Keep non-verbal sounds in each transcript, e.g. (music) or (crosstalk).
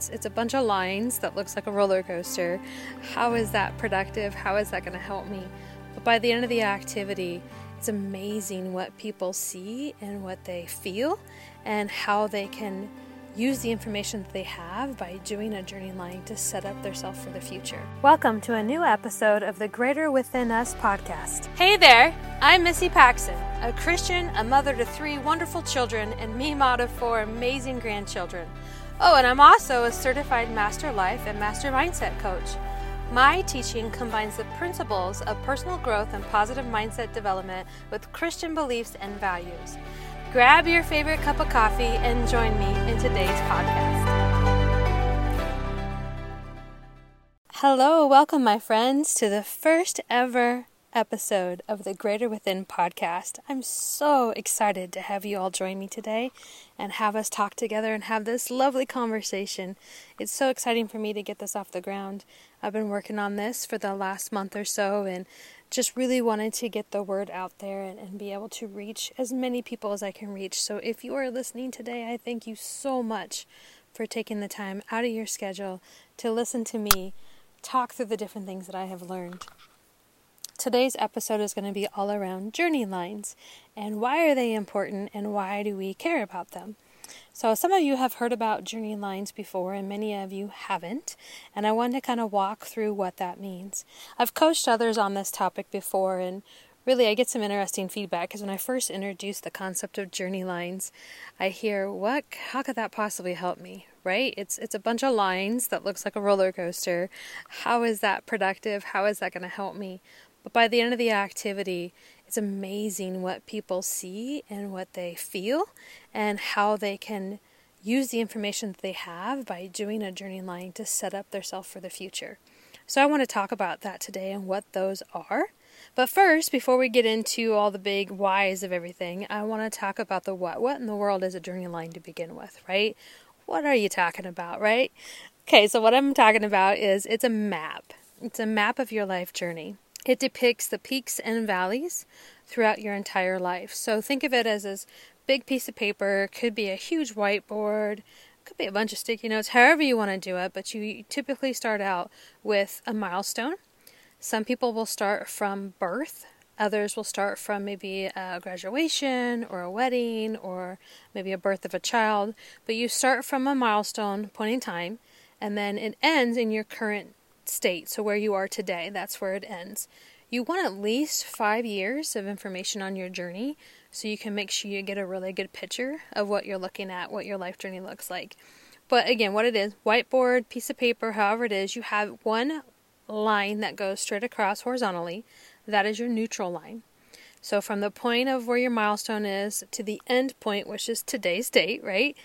It's, it's a bunch of lines that looks like a roller coaster. How is that productive? How is that going to help me? But by the end of the activity, it's amazing what people see and what they feel and how they can use the information that they have by doing a journey line to set up themselves for the future. Welcome to a new episode of the Greater Within Us podcast. Hey there, I'm Missy Paxson, a Christian, a mother to three wonderful children, and me, mom of four amazing grandchildren. Oh, and I'm also a certified Master Life and Master Mindset coach. My teaching combines the principles of personal growth and positive mindset development with Christian beliefs and values. Grab your favorite cup of coffee and join me in today's podcast. Hello, welcome, my friends, to the first ever episode of the Greater Within podcast. I'm so excited to have you all join me today and have us talk together and have this lovely conversation. It's so exciting for me to get this off the ground. I've been working on this for the last month or so and just really wanted to get the word out there and, and be able to reach as many people as I can reach. So if you are listening today, I thank you so much for taking the time out of your schedule to listen to me talk through the different things that I have learned. Today's episode is going to be all around journey lines and why are they important and why do we care about them. So, some of you have heard about journey lines before, and many of you haven't. And I wanted to kind of walk through what that means. I've coached others on this topic before, and really I get some interesting feedback because when I first introduced the concept of journey lines, I hear, "What? How could that possibly help me?" Right? It's it's a bunch of lines that looks like a roller coaster. How is that productive? How is that going to help me? But by the end of the activity, it's amazing what people see and what they feel and how they can use the information that they have by doing a journey line to set up themselves for the future. So I want to talk about that today and what those are. But first, before we get into all the big whys of everything, I want to talk about the what. What in the world is a journey line to begin with, right? What are you talking about, right? Okay, so what I'm talking about is it's a map. It's a map of your life journey. It depicts the peaks and valleys throughout your entire life. So think of it as this big piece of paper, could be a huge whiteboard, could be a bunch of sticky notes, however you want to do it, but you typically start out with a milestone. Some people will start from birth, others will start from maybe a graduation or a wedding or maybe a birth of a child, but you start from a milestone point in time and then it ends in your current state, so where you are today, that's where it ends. You want at least five years of information on your journey so you can make sure you get a really good picture of what you're looking at, what your life journey looks like. But again, what it is whiteboard, piece of paper, however it is, you have one line that goes straight across horizontally. That is your neutral line. So from the point of where your milestone is to the end point, which is today's date, right?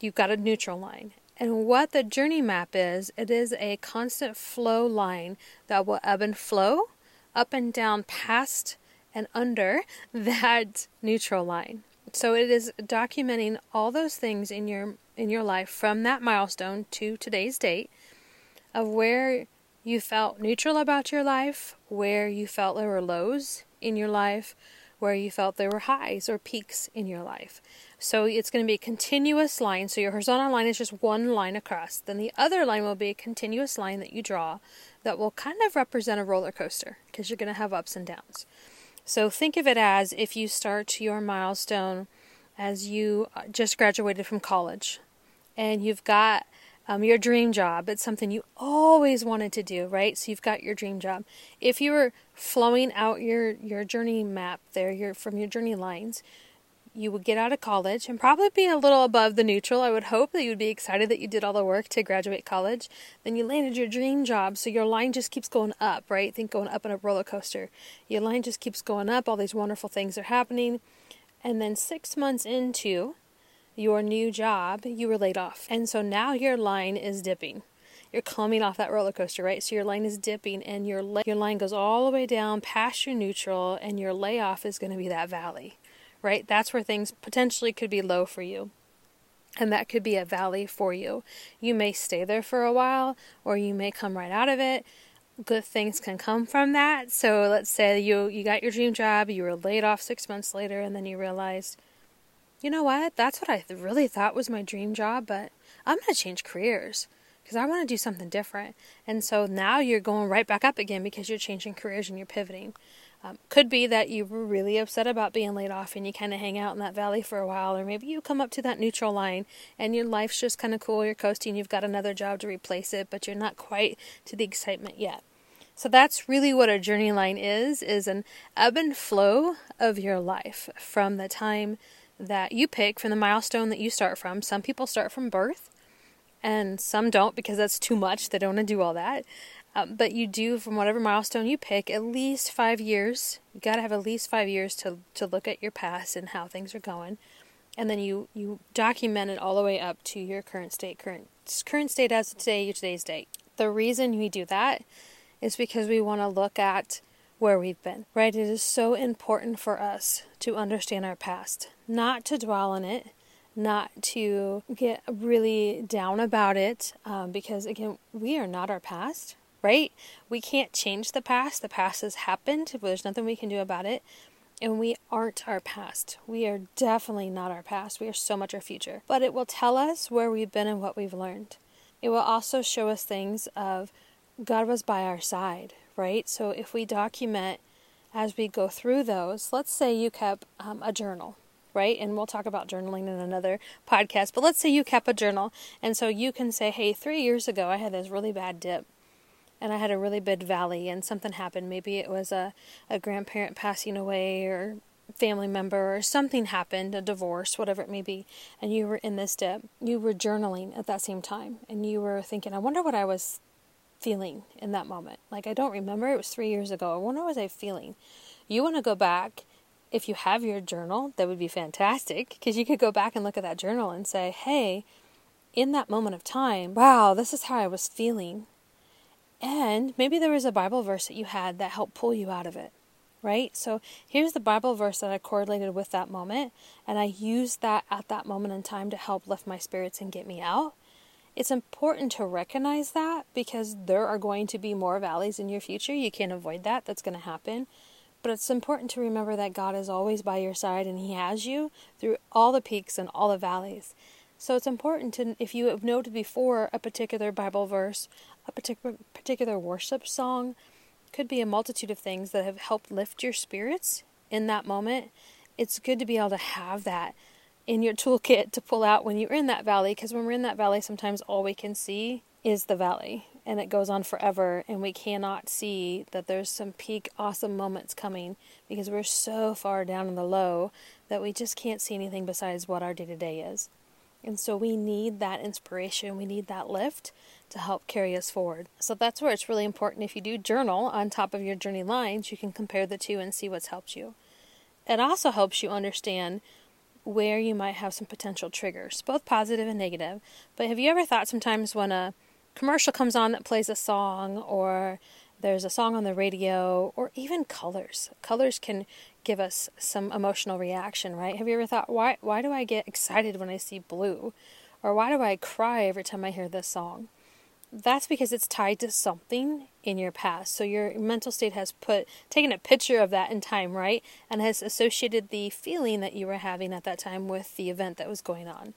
You've got a neutral line. And what the journey map is, it is a constant flow line that will ebb and flow up and down past and under (laughs) that neutral line. So it is documenting all those things in your in your life from that milestone to today's date of where you felt neutral about your life, where you felt there were lows in your life, where you felt there were highs or peaks in your life. So it's going to be a continuous line. So your horizontal line is just one line across. Then the other line will be a continuous line that you draw that will kind of represent a roller coaster because you're going to have ups and downs. So think of it as if you start your milestone as you uh, just graduated from college and you've got um, your dream job. It's something you always wanted to do, right? So you've got your dream job. If you were flowing out your, your journey map there, your from your journey lines, you would get out of college and probably be a little above the neutral. I would hope that you would be excited that you did all the work to graduate college. Then you landed your dream job, so your line just keeps going up, right? Think going up on a roller coaster. Your line just keeps going up, all these wonderful things are happening. And then six months into your new job, you were laid off. And so now your line is dipping. You're coming off that roller coaster, right? So your line is dipping and your your line goes all the way down past your neutral and your layoff is going to be that valley right? That's where things potentially could be low for you. And that could be a valley for you. You may stay there for a while or you may come right out of it. Good things can come from that. So let's say you you got your dream job, you were laid off 6 months later and then you realized, "You know what? That's what I really thought was my dream job, but I'm going to change careers because I want to do something different. And so now you're going right back up again because you're changing careers and you're pivoting. Um, could be that you were really upset about being laid off and you kind of hang out in that valley for a while, or maybe you come up to that neutral line and your life's just kind of cool, you're coasting, you've got another job to replace it, but you're not quite to the excitement yet. So that's really what a journey line is, is an ebb and flow of your life from the time that you pick, from the milestone that you start from. Some people start from birth, and some don't because that's too much. They don't want to do all that. Um, but you do, from whatever milestone you pick, at least five years. You got to have at least five years to to look at your past and how things are going, and then you you document it all the way up to your current state, current current state as of today, your today's date. The reason we do that is because we want to look at where we've been. Right? It is so important for us to understand our past, not to dwell on it, not to get really down about it, um, because again, we are not our past right? We can't change the past. The past has happened. There's nothing we can do about it. And we aren't our past. We are definitely not our past. We are so much our future. But it will tell us where we've been and what we've learned. It will also show us things of God was by our side, right? So if we document as we go through those, let's say you kept um, a journal, right? And we'll talk about journaling in another podcast, but let's say you kept a journal. And so you can say, hey, three years ago I had this really bad dip and I had a really big valley and something happened. Maybe it was a, a grandparent passing away or family member or something happened, a divorce, whatever it may be, and you were in this dip. You were journaling at that same time and you were thinking, I wonder what I was feeling in that moment. Like I don't remember, it was three years ago. What was I feeling. You want to go back if you have your journal, that would be fantastic because you could go back and look at that journal and say, hey, in that moment of time, wow, this is how I was feeling and maybe there was a Bible verse that you had that helped pull you out of it, right? So here's the Bible verse that I correlated with that moment, and I used that at that moment in time to help lift my spirits and get me out. It's important to recognize that because there are going to be more valleys in your future. You can't avoid that, that's going to happen. But it's important to remember that God is always by your side and He has you through all the peaks and all the valleys. So it's important to, if you have noted before a particular Bible verse, a particular particular worship song, could be a multitude of things that have helped lift your spirits in that moment. It's good to be able to have that in your toolkit to pull out when you're in that valley because when we're in that valley sometimes all we can see is the valley and it goes on forever and we cannot see that there's some peak awesome moments coming because we're so far down in the low that we just can't see anything besides what our day to day is. And so we need that inspiration, we need that lift to help carry us forward. So that's where it's really important if you do journal on top of your journey lines, you can compare the two and see what's helped you. It also helps you understand where you might have some potential triggers, both positive and negative. But have you ever thought sometimes when a commercial comes on that plays a song or there's a song on the radio or even colors. Colors can give us some emotional reaction, right? Have you ever thought why why do I get excited when I see blue? Or why do I cry every time I hear this song? That's because it's tied to something in your past. So your mental state has put taken a picture of that in time, right? And has associated the feeling that you were having at that time with the event that was going on.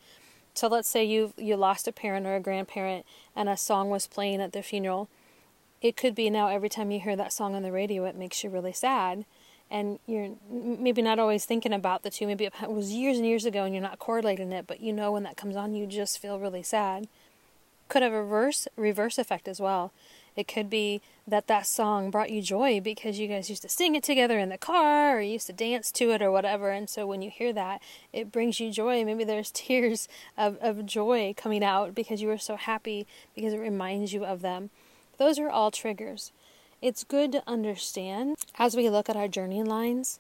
So let's say you you lost a parent or a grandparent and a song was playing at the funeral it could be now every time you hear that song on the radio, it makes you really sad. And you're maybe not always thinking about the two. Maybe it was years and years ago and you're not correlating it, but you know when that comes on, you just feel really sad. Could have a reverse, reverse effect as well. It could be that that song brought you joy because you guys used to sing it together in the car or you used to dance to it or whatever. And so when you hear that, it brings you joy. Maybe there's (laughs) tears of, of joy coming out because you were so happy because it reminds you of them. Those are all triggers. It's good to understand as we look at our journey lines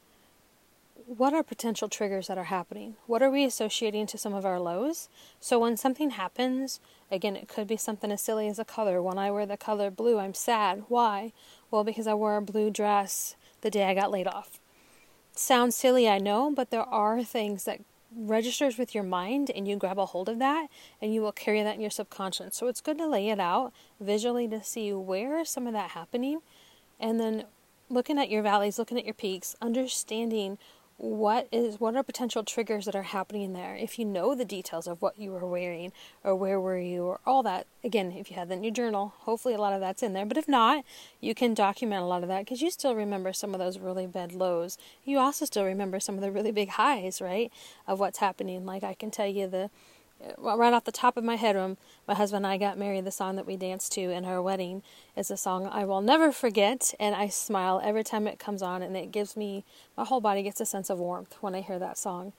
what are potential triggers that are happening? What are we associating to some of our lows? So when something happens, again, it could be something as silly as a color. When I wear the color blue, I'm sad. Why? Well, because I wore a blue dress the day I got laid off. Sounds silly, I know, but there are things that registers with your mind and you grab a hold of that and you will carry that in your subconscious. So it's good to lay it out visually to see where some of that happening and then looking at your valleys, looking at your peaks, understanding what is what are potential triggers that are happening there? If you know the details of what you were wearing or where were you or all that again if you have that in your journal hopefully a lot of that's in there. But if not you can document a lot of that because you still remember some of those really bad lows. You also still remember some of the really big highs right of what's happening. Like i can tell you the right off the top of my head when my husband and I got married, the song that we danced to in our wedding is a song I will never forget, and I smile every time it comes on, and it gives me my whole body gets a sense of warmth when I hear that song.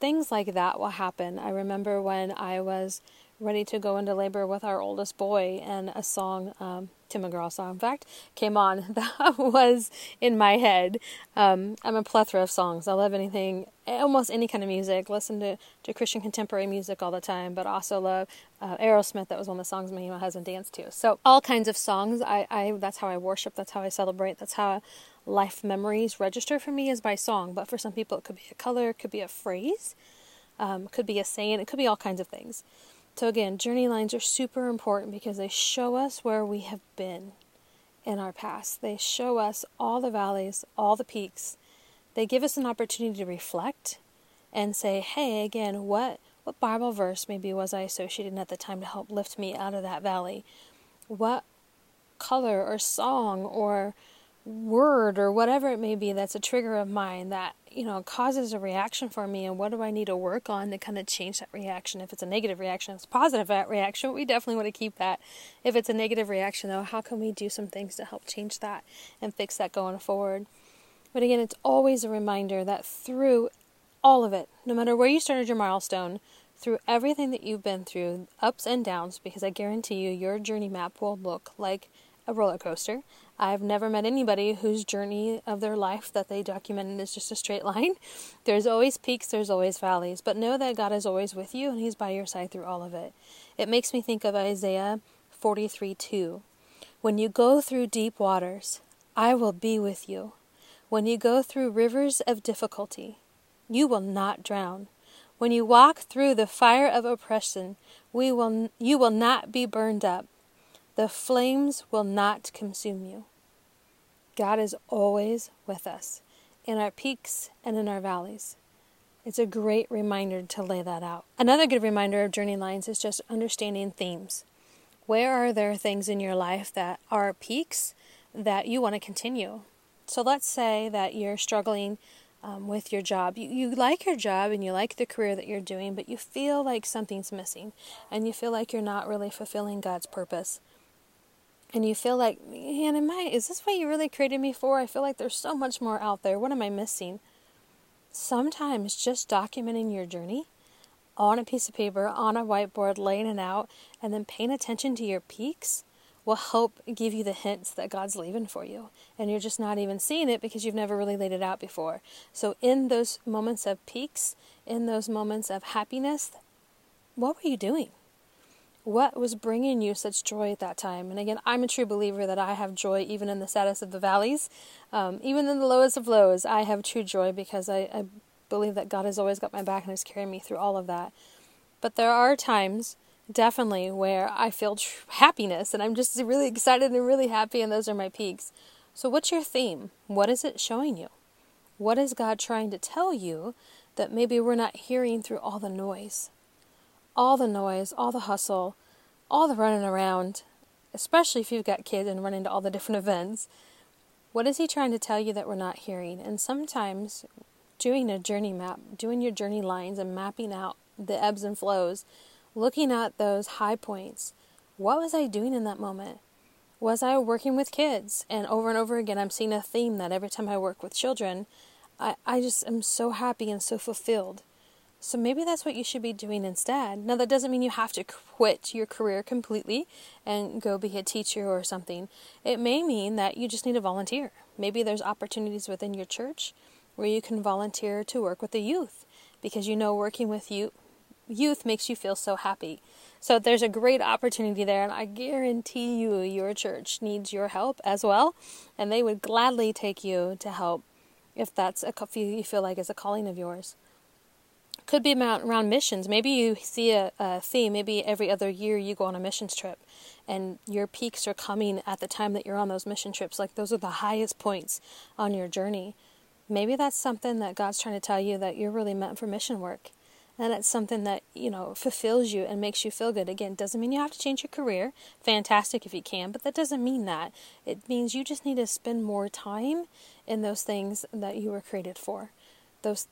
Things like that will happen. I remember when I was ready to go into labor with our oldest boy, and a song, um, Tim McGraw song, in fact, came on (laughs) that was in my head. Um, I'm a plethora of songs. I love anything, almost any kind of music. Listen to, to Christian contemporary music all the time, but also love uh, Aerosmith. That was one of the songs me and my husband danced to. So all kinds of songs. I, I that's how I worship. That's how I celebrate. That's how life memories register for me is by song. But for some people, it could be a color, it could be a phrase, um, could be a saying, it could be all kinds of things. So, again, journey lines are super important because they show us where we have been in our past. They show us all the valleys, all the peaks. They give us an opportunity to reflect and say, hey, again, what, what Bible verse maybe was I associated at the time to help lift me out of that valley? What color or song or word or whatever it may be that's a trigger of mine that you know causes a reaction for me and what do i need to work on to kind of change that reaction? If it's a negative reaction if it's a positive reaction we definitely want to keep that. If it's a negative reaction though how can we do some things to help change that and fix that going forward? But again it's always a reminder that through all of it no matter where you started your milestone through everything that you've been through ups and downs because i guarantee you your journey map will look like a roller coaster I've never met anybody whose journey of their life that they documented is just a straight line. (laughs) There's always peaks, there's always valleys, but know that God is always with you and He's by your side through all of it. It makes me think of Isaiah 43 2. When you go through deep waters, I will be with you. When you go through rivers of difficulty, you will not drown. When you walk through the fire of oppression, we will, you will not be burned up. The flames will not consume you. God is always with us, in our peaks and in our valleys. It's a great reminder to lay that out. Another good reminder of journey lines is just understanding themes. Where are there things in your life that are peaks that you want to continue? So let's say that you're struggling um, with your job. You, you like your job and you like the career that you're doing, but you feel like something's missing and you feel like you're not really fulfilling God's purpose and you feel like, man, am I, is this what you really created me for? I feel like there's so much more out there. What am I missing? Sometimes just documenting your journey on a piece of paper, on a whiteboard, laying it out, and then paying attention to your peaks will help give you the hints that God's leaving for you. And you're just not even seeing it because you've never really laid it out before. So, in those moments of peaks, in those moments of happiness, what were you doing? What was bringing you such joy at that time? And again, I'm a true believer that I have joy even in the saddest of the valleys, um, even in the lowest of lows. I have true joy because I, I believe that God has always got my back and has carried me through all of that. But there are times, definitely, where I feel tr- happiness and I'm just really excited and really happy, and those are my peaks. So, what's your theme? What is it showing you? What is God trying to tell you that maybe we're not hearing through all the noise? All the noise, all the hustle, all the running around, especially if you've got kids and running to all the different (laughs) events. What is he trying to tell you that we're not hearing? And sometimes doing a journey map, doing your journey lines and mapping out the ebbs and flows, looking at those high points. What was I doing in that moment? Was I working with kids? And over and over again, I'm seeing a theme that every time I work with children, I, I just am so happy and so fulfilled. So maybe that's what you should be doing instead. Now, that doesn't mean you have to quit your career completely and go be a teacher or something. It may mean that you just need to volunteer. Maybe there's opportunities within your church where you can volunteer to work with the youth because you know working with you, youth makes you feel so happy. So there's a great opportunity there, and I guarantee you your church needs your help as well, and they would gladly take you to help if that's a you feel like is a calling of yours. Could be around missions. Maybe you see a, a theme. Maybe every other year you go on a missions trip, and your peaks are coming at the time that you're on those mission trips. Like those are the highest points on your journey. Maybe that's something that God's trying to tell you that you're really meant for mission work. And it's something that, you know, fulfills you and makes you feel good. Again, doesn't mean you have to change your career. Fantastic if you can, but that doesn't mean that. It means you just need to spend more time in those things that you were created for. Those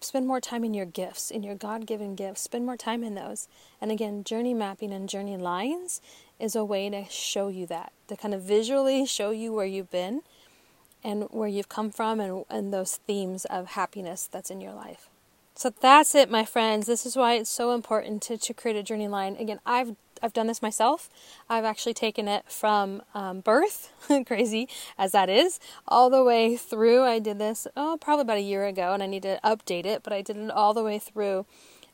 spend more time in your gifts, in your God-given gifts. Spend more time in those. And again, journey mapping and journey lines is a way to show you that, to kind of visually (laughs) show you where you've been and where you've come from and, and those themes of happiness that's in your life. So that's it, my friends. This is why it's so important to, to create a journey line. Again, I've I've done this myself. I've actually taken it from um, birth, (laughs) crazy as that is, all the way through. I did this oh probably about a year ago, and I need to update it, but I did it all the way through,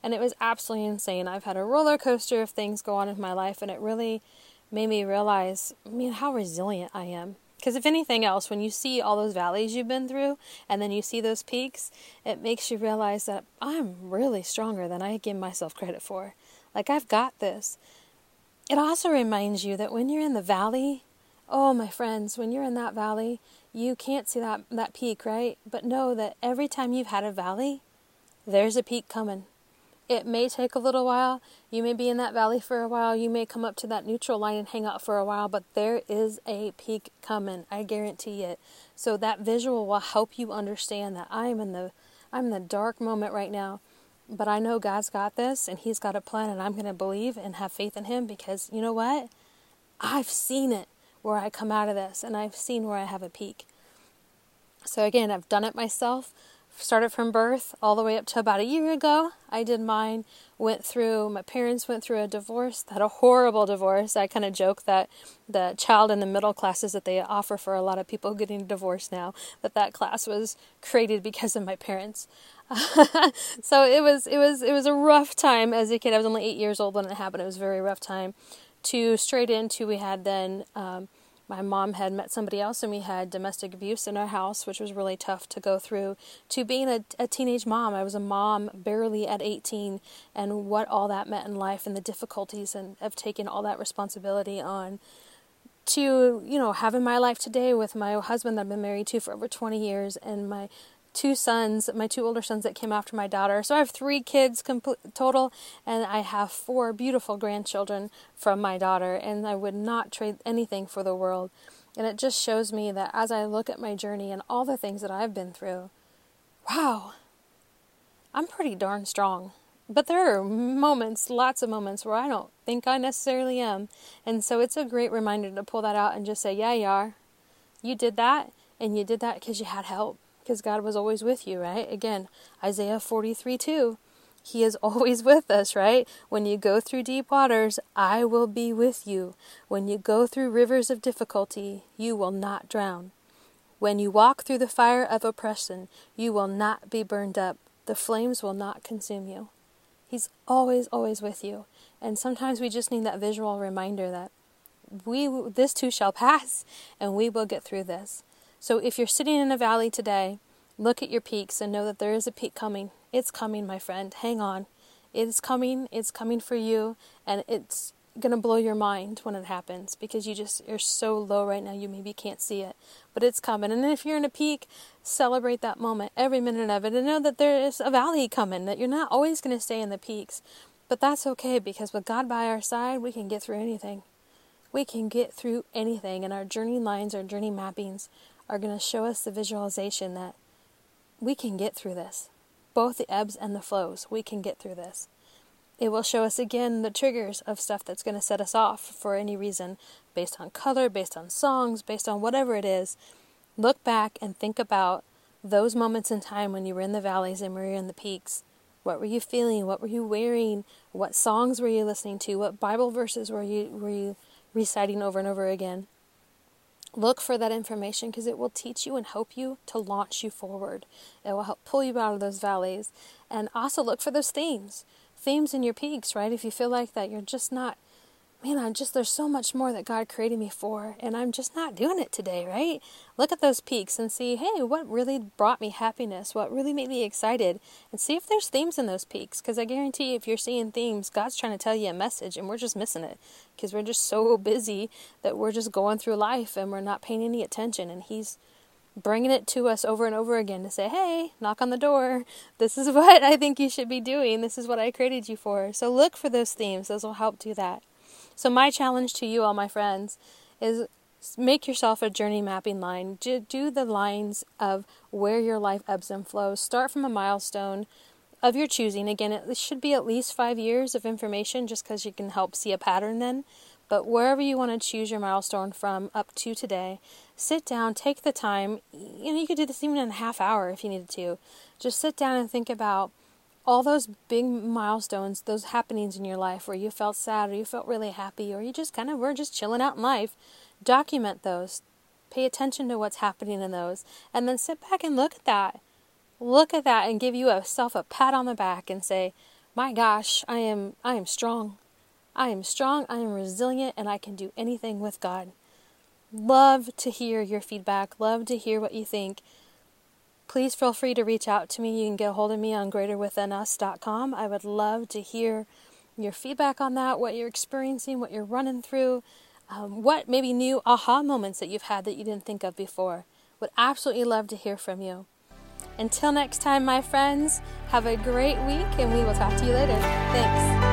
and it was absolutely insane. I've had a roller coaster of things go on in my life, and it really made me realize, I mean, how resilient I am. Because if anything else, when you see all those valleys you've been through and then you see those peaks, it makes you realize that I'm really stronger than I give myself credit for. Like, I've got this. It also reminds you that when you're in the valley, oh, my friends, when you're in that valley, you can't see that, that peak, right? But know that every time you've had a valley, there's a peak coming. It may take a little while. You may be in that valley for a while. You may come up to that neutral line and hang out for a while, but there is a peak coming. I guarantee it. So that visual will help you understand that I am in the I'm in the dark moment right now, but I know God's got this and he's got a plan and I'm going to believe and have faith in him because you know what? I've seen it where I come out of this and I've seen where I have a peak. So again, I've done it myself started from birth all the way up to about a year ago. I did mine. Went through, my parents went through a divorce, had a horrible divorce. I kind of joke that the child in the middle classes that they offer for a lot of people getting divorced now, that that class was created because of my parents. (laughs) so it was, it was, it was a rough time as a kid. I was only eight years old when it happened. It was a very rough time. To straight into, we had then um, my mom had met somebody else and we had domestic abuse in our house, which was really tough to go through, to being a, a, teenage mom. I was a mom barely at 18 and what all that meant in life and the difficulties and of taking all that responsibility on to, you know, having my life today with my husband that I've been married to for over 20 years and my two sons, my two older sons that came after my daughter. So I have three kids total, and I have four beautiful grandchildren from my daughter, and I would not trade anything for the world. And it just shows me that as I look at my journey and all the things that I've been through, wow, I'm pretty darn strong. But there are moments, lots of moments, where I don't think I necessarily am. And so it's a great reminder to pull that out and just say, yeah, you are. You did that, and you did that because you had help because God was always with you, right? Again, Isaiah 43 2. He is always with us, right? When you go through deep waters, I will be with you. When you go through rivers of difficulty, you will not drown. When you walk through the fire of oppression, you will not be burned up. The flames will not consume you. He's always, always with you. And sometimes we just need that visual reminder that we this too shall pass and we will get through this. So if you're sitting in a valley today, look at your peaks and know that there is a peak coming. It's coming, my friend. Hang on. It's coming. It's coming for you. And it's going to blow your mind when it happens because you just you're so low right now you maybe can't see it but it's coming and if you're in a peak celebrate that moment every minute of it and know that there is a valley coming that you're not always going to stay in the peaks but that's okay because with God by our side we can get through anything we can get through anything and our journey lines our journey mappings are going to show us the visualization that we can get through this. Both the ebbs and the flows, we can get through this. It will show us again the triggers of stuff that's going to set us off for any reason, based on color, based on songs, based on whatever it is. Look back and think about those moments in time when you were in the valleys and we were in the peaks. What were you feeling? What were you wearing? What songs were you listening to? What Bible verses were you were you reciting over and over again? Look for that information because it will teach you and help you to launch you forward. It will help pull you out of those valleys. And also look for those themes. Themes in your peaks, right? If you feel like that you're just not man, I'm just, there's so much more that God created me for, and I'm just not doing it today, right? Look at those peaks and see, hey, what really brought me happiness? What really made me excited? And see if there's themes in those peaks, because I guarantee if you're seeing themes, God's trying to tell you a message, and we're just missing it, because we're just so (laughs) busy that we're just going through life and we're not paying any attention, and He's bringing it to us over and over again to say, hey, knock on the door. (laughs) This is (laughs) what I think you should be doing. This is what I created you for. So look for those themes, those will help do that. So, my challenge to you, all my friends, is make yourself a journey mapping line. Do the lines of where your life ebbs and flows. Start from a milestone of your choosing. Again, it should be at least five years of information just because you can help see a pattern then. But wherever you want to choose your milestone from up to today, sit down, take the time. You know, you could do this even in a half hour if you needed to. Just sit down and think about all those big milestones, those happenings in your life where you felt sad or you felt really happy or you just kind of were just chilling out in life. Document those. Pay attention to what's happening in those. And then sit back and look at that. Look at that and give yourself a pat on the back and say, "My gosh, I am I am strong. I am strong, I am resilient, and I can do anything with God. Love to hear your feedback, love to hear what you think. Please feel free to reach out to me. You can get a hold of me on greaterwithinus.com. I would love to hear your feedback on that, what you're experiencing, what you're running through, um, what maybe new aha moments that you've had that you didn't think of before. Would absolutely love to hear from you. Until next time, my friends, have a great week and we will talk to you later. Thanks.